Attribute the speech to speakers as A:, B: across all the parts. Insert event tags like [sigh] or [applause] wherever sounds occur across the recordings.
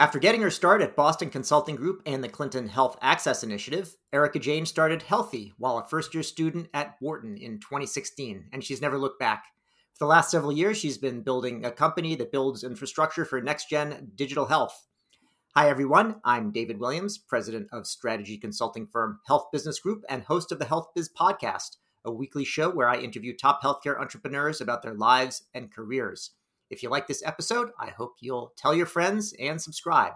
A: After getting her start at Boston Consulting Group and the Clinton Health Access Initiative, Erica Jain started Healthie while a first year student at Wharton in 2016, and she's never looked back. For the last several years, she's been building a company that builds infrastructure for next gen digital health. Hi, everyone. I'm David Williams, president of strategy consulting firm Health Business Group and host of the Health Biz Podcast, a weekly show where I interview top healthcare entrepreneurs about their lives and careers. If you like this episode, I hope you'll tell your friends and subscribe.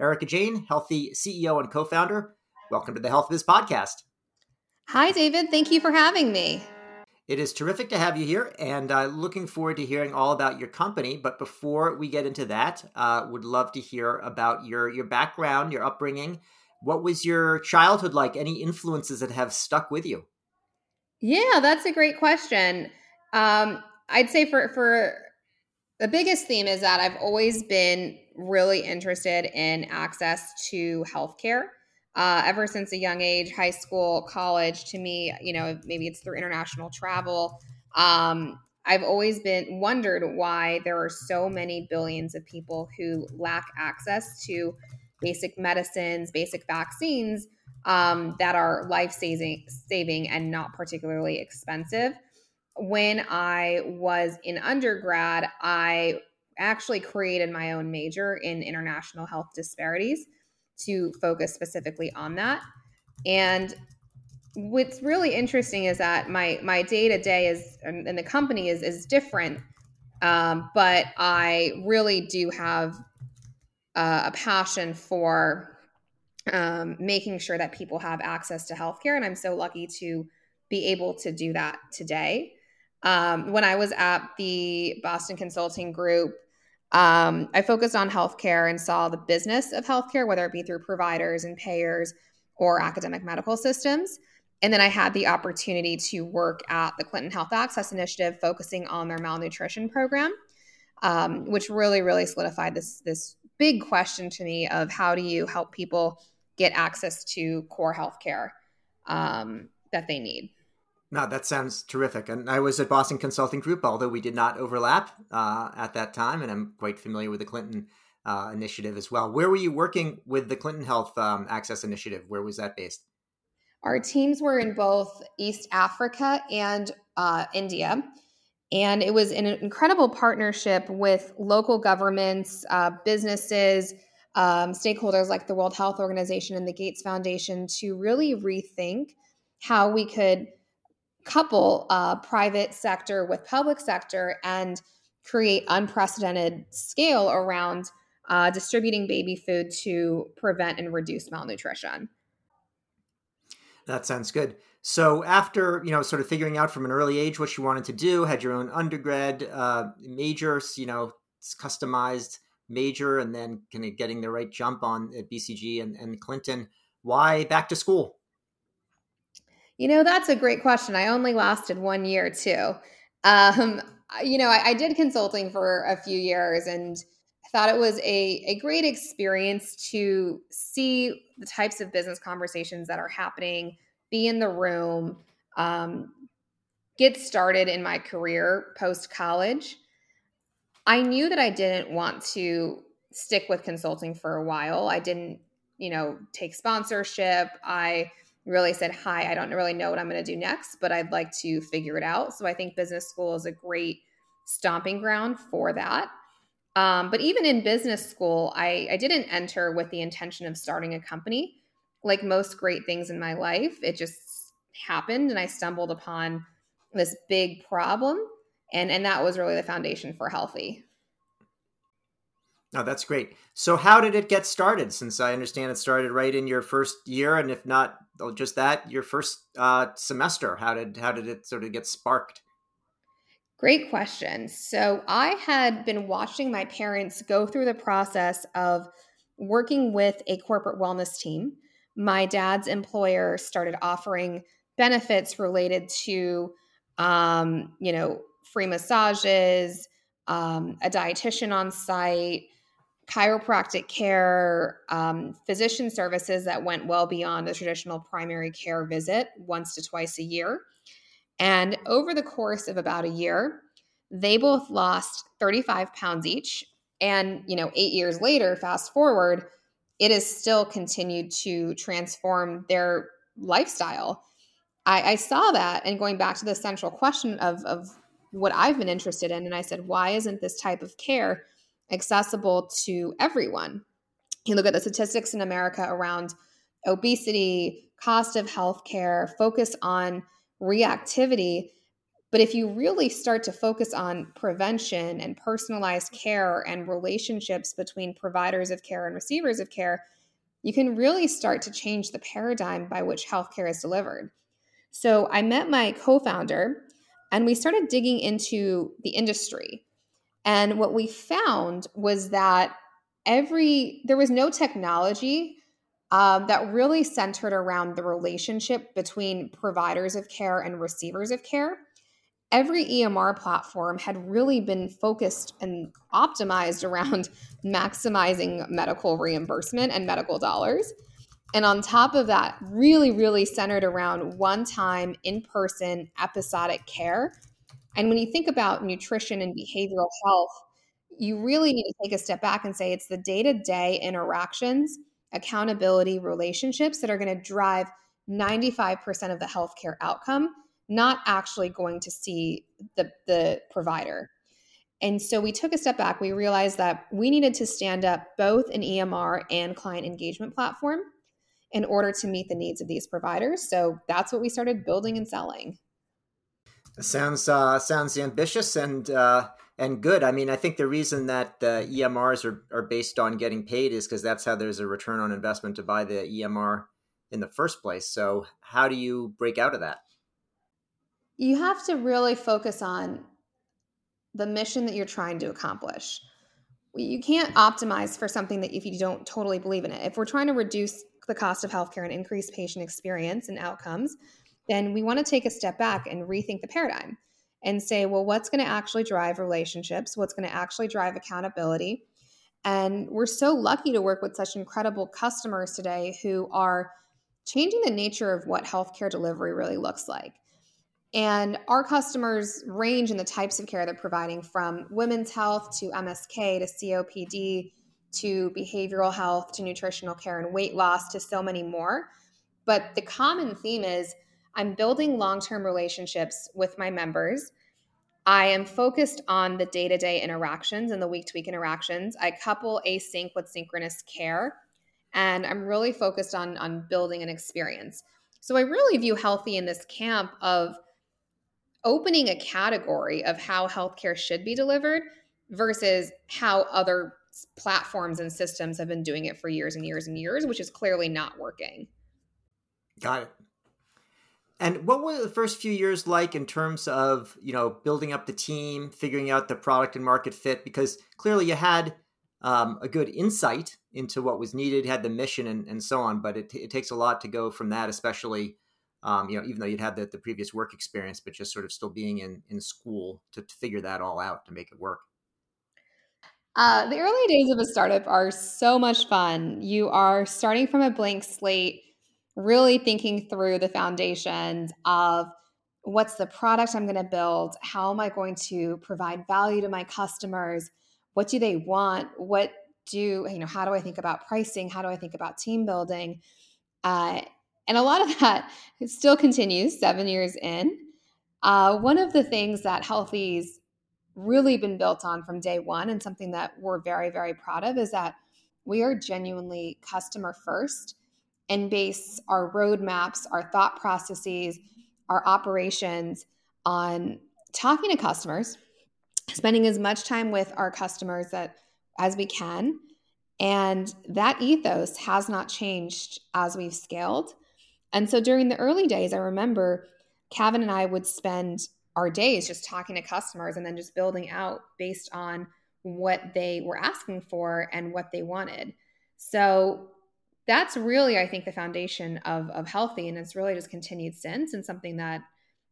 A: Erica Jain, Healthie CEO and co founder, welcome to the Health Biz Podcast.
B: Hi, David. Thank you for having me.
A: It is terrific to have you here, and uh, looking forward to hearing all about your company. But before we get into that, uh, would love to hear about your your background, your upbringing. What was your childhood like? Any influences that have stuck with you?
B: Yeah, that's a great question. Um, I'd say for for the biggest theme is that I've always been really interested in access to healthcare. Uh, ever since a young age, high school, college, to me, you know, maybe it's through international travel. Um, I've always been wondered why there are so many billions of people who lack access to basic medicines, basic vaccines um, that are life saving, saving and not particularly expensive when I was in undergrad, I actually created my own major in international health disparities to focus specifically on that. And what's really interesting is that my my day to day is and the company is is different, um, but I really do have uh, a passion for um, making sure that people have access to healthcare, and I'm so lucky to be able to do that today. Um, when I was at the Boston Consulting Group, um, I focused on healthcare and saw the business of healthcare, whether it be through providers and payers or academic medical systems. And then I had the opportunity to work at the Clinton Health Access Initiative, focusing on their malnutrition program, um, which really, really solidified this this big question to me of how do you help people get access to core healthcare um, that they need.
A: No, that sounds terrific. And I was at Boston Consulting Group, although we did not overlap uh, at that time, and I'm quite familiar with the Clinton uh, initiative as well. Where were you working with the Clinton Health um, Access Initiative? Where was that based?
B: Our teams were in both East Africa and uh, India. And it was an incredible partnership with local governments, uh, businesses, um, stakeholders like the World Health Organization and the Gates Foundation to really rethink how we could couple uh, private sector with public sector and create unprecedented scale around uh, distributing baby food to prevent and reduce malnutrition.
A: That sounds good. So after you know, sort of figuring out from an early age what you wanted to do, had your own undergrad uh, majors, you know, customized major, and then kind of getting the right jump on at BCG and, and Clinton. Why back to school?
B: You know, that's a great question. I only lasted one year too. Um, you know, I, I, did consulting for a few years and I thought it was a, a great experience to see the types of business conversations that are happening, be in the room, um, get started in my career post college. I knew that I didn't want to stick with consulting for a while. I didn't, you know, take sponsorship. I really said, Hi, I don't really know what I'm going to do next, but I'd like to figure it out. So I think business school is a great stomping ground for that. Um, but even in business school, I, I didn't enter with the intention of starting a company. Like most great things in my life, it just happened and I stumbled upon this big problem. And, and that was really the foundation for Healthie.
A: Oh, that's great. So, how did it get started? Since I understand it started right in your first year, and if not oh, just that, your first uh, semester. How did how did it sort of get sparked?
B: Great question. So, I had been watching my parents go through the process of working with a corporate wellness team. My dad's employer started offering benefits related to, um, you know, free massages, um, a dietitian on site chiropractic care, um, physician services that went well beyond a traditional primary care visit once to twice a year. And over the course of about a year, they both lost 35 pounds each. And, you know, eight years later, fast forward, it has still continued to transform their lifestyle. I, I saw that and going back to the central question of, of what I've been interested in. And I said, why isn't this type of care accessible to everyone? You look at the statistics in America around obesity, cost of healthcare, focus on reactivity. But if you really start to focus on prevention and personalized care and relationships between providers of care and receivers of care, you can really start to change the paradigm by which healthcare is delivered. So I met my co founder and we started digging into the industry. And what we found was that every, there was no technology um, that really centered around the relationship between providers of care and receivers of care. Every EMR platform had really been focused and optimized [laughs] around maximizing medical reimbursement and medical dollars. And on top of that, really, really centered around one time in person episodic care. And when you think about nutrition and behavioral health, you really need to take a step back and say it's the day to day interactions accountability relationships that are going to drive 95% of the healthcare outcome, not actually going to see the, the provider. And so we took a step back. We realized that we needed to stand up both an EMR and client engagement platform in order to meet the needs of these providers. So that's what we started building and selling.
A: Sounds uh, sounds ambitious and uh, and good. I mean, I think the reason that the EMRs are, are based on getting paid is because that's how there's a return on investment to buy the EMR in the first place. So, how do you break out of that?
B: You have to really focus on the mission that you're trying to accomplish. You can't optimize for something that if you don't totally believe in it. If we're trying to reduce the cost of healthcare and increase patient experience and outcomes, then we want to take a step back and rethink the paradigm and say, well, what's going to actually drive relationships? What's going to actually drive accountability? And we're so lucky to work with such incredible customers today who are changing the nature of what healthcare delivery really looks like. And our customers range in the types of care they're providing from women's health to MSK to COPD to behavioral health to nutritional care and weight loss to so many more. But the common theme is I'm building long term relationships with my members. I am focused on the day to day interactions and the week to week interactions. I couple async with synchronous care, and I'm really focused on, on building an experience. So I really view Healthie in this camp of opening a category of how healthcare should be delivered versus how other platforms and systems have been doing it for years and years and years, which is clearly not working.
A: Got it. And what were the first few years like in terms of you know building up the team, figuring out the product and market fit? Because clearly you had um, a good insight into what was needed, had the mission, and, and so on. But it, it takes a lot to go from that, especially um, you know even though you'd had the, the previous work experience, but just sort of still being in in school to, to figure that all out to make it work.
B: Uh, the early days of a startup are so much fun. You are starting from a blank slate really thinking through the foundations of what's the product I'm going to build? How am I going to provide value to my customers? What do they want? What do, you know, how do I think about pricing? How do I think about team building? Uh, and a lot of [laughs] that still continues seven years in. Uh, one of the things that Healthie's really been built on from day one, and something that we're very, very proud of, is that we are genuinely customer first and base our roadmaps, our thought processes, our operations on talking to customers, spending as much time with our customers that as we can. And that ethos has not changed as we've scaled. And so during the early days, I remember Kevin and I would spend our days just talking to customers and then just building out based on what they were asking for and what they wanted. So that's really i think the foundation of of Healthie and it's really just continued since and something that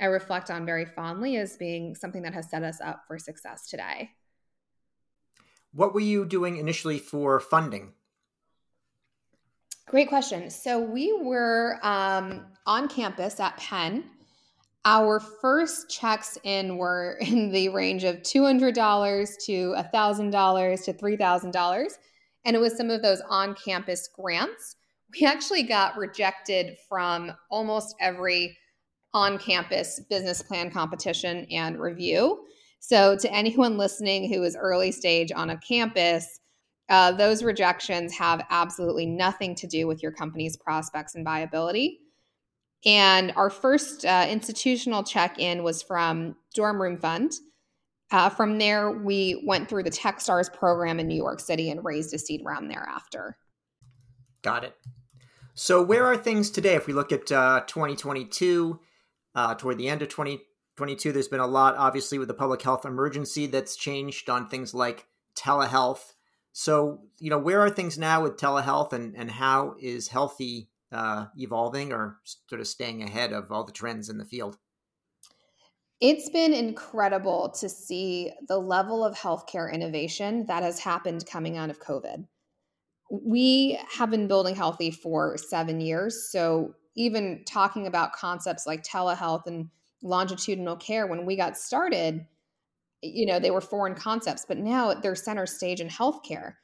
B: i reflect on very fondly as being something that has set us up for success today.
A: What were you doing initially for funding?
B: Great question. So we were um, on campus at penn Our first checks in were [laughs] in the range of $200 to $1,000 to $3,000. And it was some of those on campus grants. We actually got rejected from almost every on campus business plan competition and review. So, to anyone listening who is early stage on a campus, uh, those rejections have absolutely nothing to do with your company's prospects and viability. And our first uh, institutional check in was from Dorm Room Fund. Uh, from there, we went through the Techstars program in New York City and raised a seed round thereafter.
A: Got it. So, where are things today? If we look at uh, 2022, uh, toward the end of 2022, there's been a lot, obviously, with the public health emergency that's changed on things like telehealth. So, you know, where are things now with telehealth and, and how is Healthie uh, evolving or sort of staying ahead of all the trends in the field?
B: It's been incredible to see the level of healthcare innovation that has happened coming out of COVID. We have been building Healthie for seven years. So, even talking about concepts like telehealth and longitudinal care, when we got started, you know, they were foreign concepts, but now they're center stage in healthcare.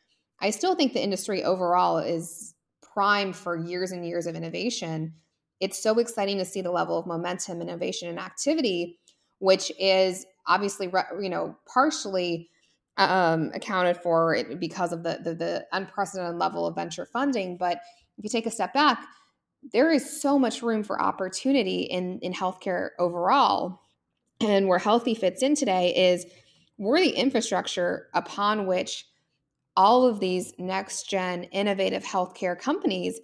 B: I still think the industry overall is prime for years and years of innovation. It's so exciting to see the level of momentum, innovation, and activity, which is obviously, you know, partially um, accounted for because of the, the the unprecedented level of venture funding. But if you take a step back, there is so much room for opportunity in in healthcare overall and where Healthie fits in today is we're the infrastructure upon which all of these next gen innovative healthcare companies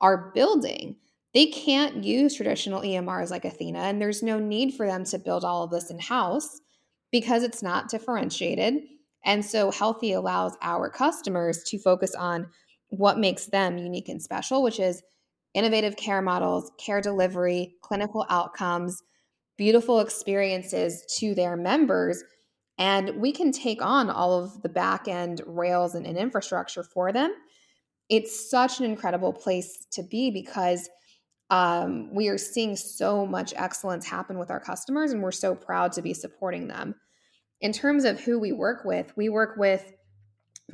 B: are building they can't use traditional emrs like athena and there's no need for them to build all of this in house because it's not differentiated and so Healthie allows our customers to focus on what makes them unique and special which is innovative care models, care delivery, clinical outcomes, beautiful experiences to their members. And we can take on all of the back end rails and, and infrastructure for them. It's such an incredible place to be because um, we are seeing so much excellence happen with our customers, and we're so proud to be supporting them. In terms of who we work with, we work with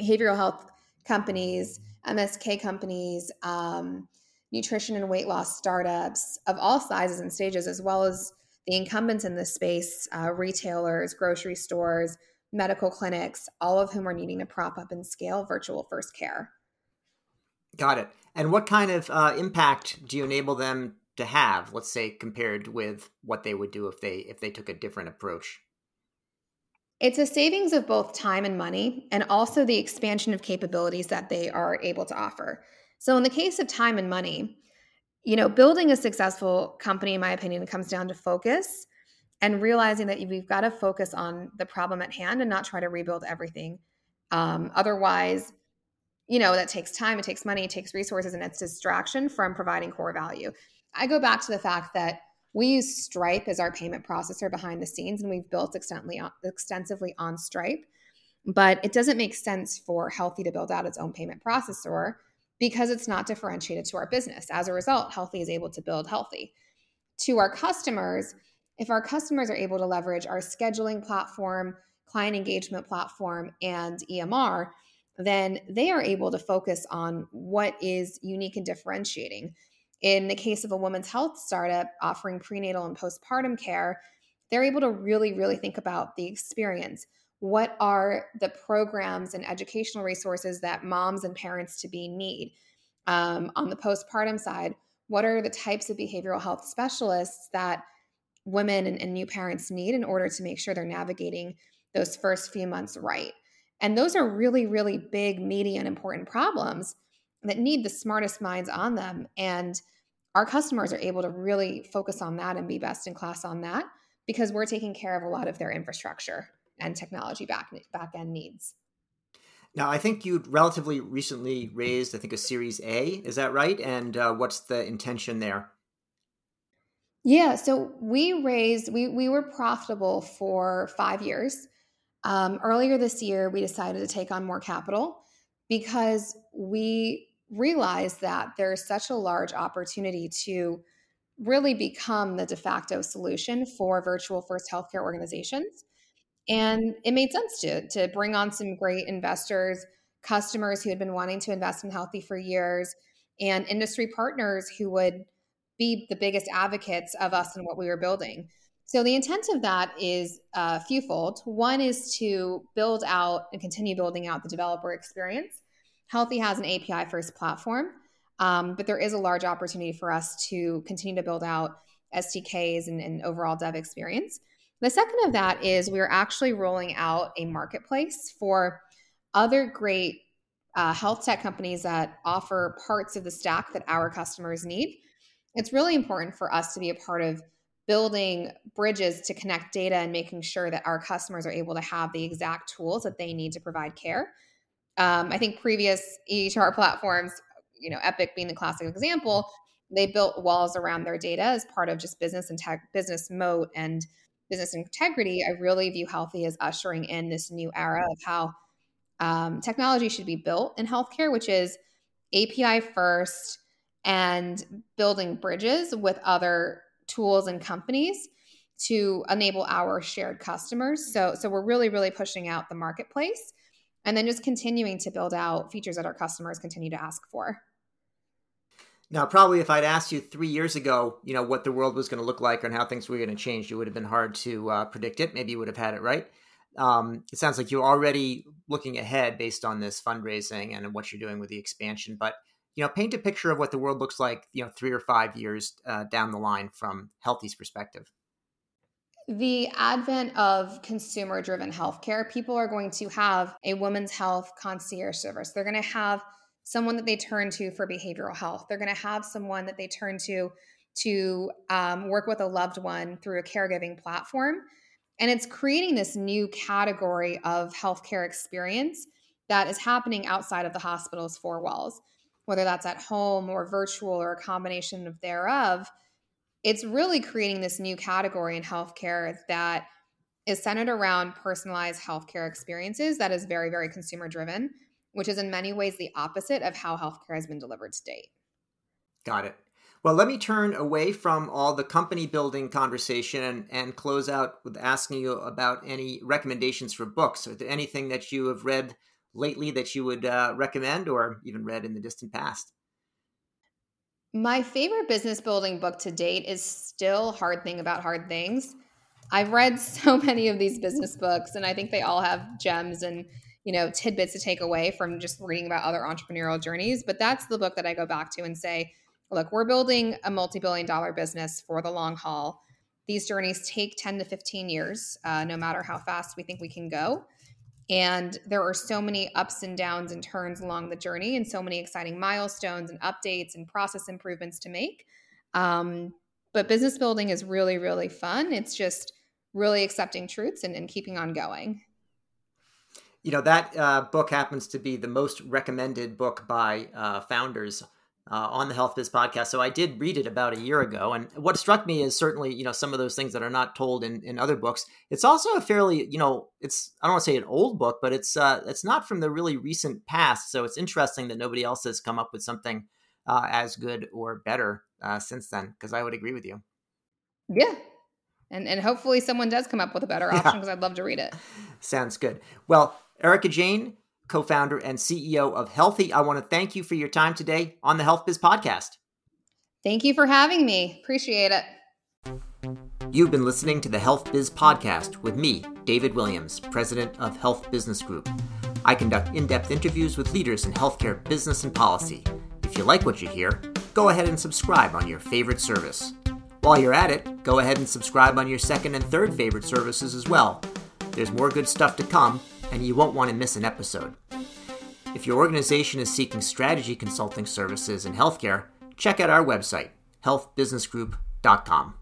B: behavioral health companies, MSK companies, um, nutrition and weight loss startups of all sizes and stages, as well as the incumbents in this space, uh, retailers, grocery stores, medical clinics, all of whom are needing to prop up and scale virtual first care.
A: Got it. And what kind of uh, impact do you enable them to have? Let's say compared with what they would do if they if they took a different approach.
B: It's a savings of both time and money, and also the expansion of capabilities that they are able to offer. So, in the case of time and money, you know, building a successful company, in my opinion, comes down to focus and realizing that we've got to focus on the problem at hand and not try to rebuild everything. Um, otherwise, you know, that takes time, it takes money, it takes resources, and it's distraction from providing core value. I go back to the fact that we use Stripe as our payment processor behind the scenes, and we've built extensively on, extensively on Stripe. But it doesn't make sense for Healthie to build out its own payment processor because it's not differentiated to our business. As a result, Healthie is able to build Healthie. To our customers, if our customers are able to leverage our scheduling platform, client engagement platform, and EMR, then they are able to focus on what is unique and differentiating. In the case of a women's health startup offering prenatal and postpartum care, they're able to really, really think about the experience what are the programs and educational resources that moms and parents to be need? Um, on the postpartum side what are the types of behavioral health specialists that women and, and new parents need in order to make sure they're navigating those first few months right? And those are really really big meaty and important problems that need the smartest minds on them and our customers are able to really focus on that and be best in class on that because we're taking care of a lot of their infrastructure and technology back back end needs.
A: Now, I think you relatively recently raised, I think, a Series A. Is that right? And uh, what's the intention there?
B: Yeah, so we raised, we we were profitable for five years. Um, earlier this year, we decided to take on more capital because we realized that there's such a large opportunity to really become the de facto solution for virtual first healthcare organizations. And it made sense to, to bring on some great investors, customers who had been wanting to invest in Healthie for years, and industry partners who would be the biggest advocates of us and what we were building. So the intent of that is uh, fewfold. One is to build out and continue building out the developer experience. Healthie has an API first platform, um, but there is a large opportunity for us to continue to build out SDKs and, and overall dev experience. The second of that is we're actually rolling out a marketplace for other great uh, health tech companies that offer parts of the stack that our customers need. It's really important for us to be a part of building bridges to connect data and making sure that our customers are able to have the exact tools that they need to provide care. Um, I think previous EHR platforms, you know, Epic being the classic example, they built walls around their data as part of just business and tech, business moat and business integrity. I really view Healthie as ushering in this new era of how um, technology should be built in healthcare, which is API first and building bridges with other tools and companies to enable our shared customers. So, so we're really, really pushing out the marketplace and then just continuing to build out features that our customers continue to ask for.
A: Now, probably if I'd asked you three years ago, you know, what the world was going to look like and how things were going to change, it would have been hard to uh, predict it. Maybe you would have had it right. Um, it sounds like you're already looking ahead based on this fundraising and what you're doing with the expansion. But you know, paint a picture of what the world looks like, you know, three or five years uh, down the line from Healthie's perspective.
B: The advent of consumer driven healthcare, people are going to have a women's health concierge service. They're going to have someone that they turn to for behavioral health. They're going to have someone that they turn to to um, work with a loved one through a caregiving platform. And it's creating this new category of healthcare experience that is happening outside of the hospital's four walls whether that's at home or virtual or a combination of thereof, it's really creating this new category in healthcare that is centered around personalized healthcare experiences that is very, very consumer driven, which is in many ways the opposite of how healthcare has been delivered to date.
A: Got it. Well, let me turn away from all the company building conversation and, and close out with asking you about any recommendations for books. Is there anything that you have read lately that you would uh, recommend or even read in the distant past?
B: My favorite business building book to date is still Hard Thing About Hard Things. I've read so [laughs] many of these business books, and I think they all have gems and you know tidbits to take away from just reading about other entrepreneurial journeys. But that's the book that I go back to and say, look, we're building a multi-billion dollar business for the long haul. These journeys take 10 to 15 years, uh, no matter how fast we think we can go. And there are so many ups and downs and turns along the journey, and so many exciting milestones and updates and process improvements to make. Um, but business building is really, really fun. It's just really accepting truths and, and keeping on going.
A: You know, that uh, book happens to be the most recommended book by uh, founders uh, on the Health Biz podcast. So I did read it about a year ago, and what struck me is certainly you know some of those things that are not told in, in other books. It's also a fairly you know it's I don't want to say an old book, but it's uh, it's not from the really recent past. So it's interesting that nobody else has come up with something uh, as good or better uh, since then. Because I would agree with you.
B: Yeah. And, and hopefully someone does come up with a better [laughs] option because yeah. I'd love to read it.
A: Sounds good. Well, Erica Jain, co founder and CEO of Healthie. I want to thank you for your time today on the Health Biz Podcast.
B: Thank you for having me. Appreciate it.
A: You've been listening to the Health Biz Podcast with me, David Williams, president of Health Business Group. I conduct in depth interviews with leaders in healthcare business and policy. If you like what you hear, go ahead and subscribe on your favorite service. While you're at it, go ahead and subscribe on your second and third favorite services as well. There's more good stuff to come and you won't want to miss an episode. If your organization is seeking strategy consulting services in healthcare, check out our website, healthbusinessgroup.com.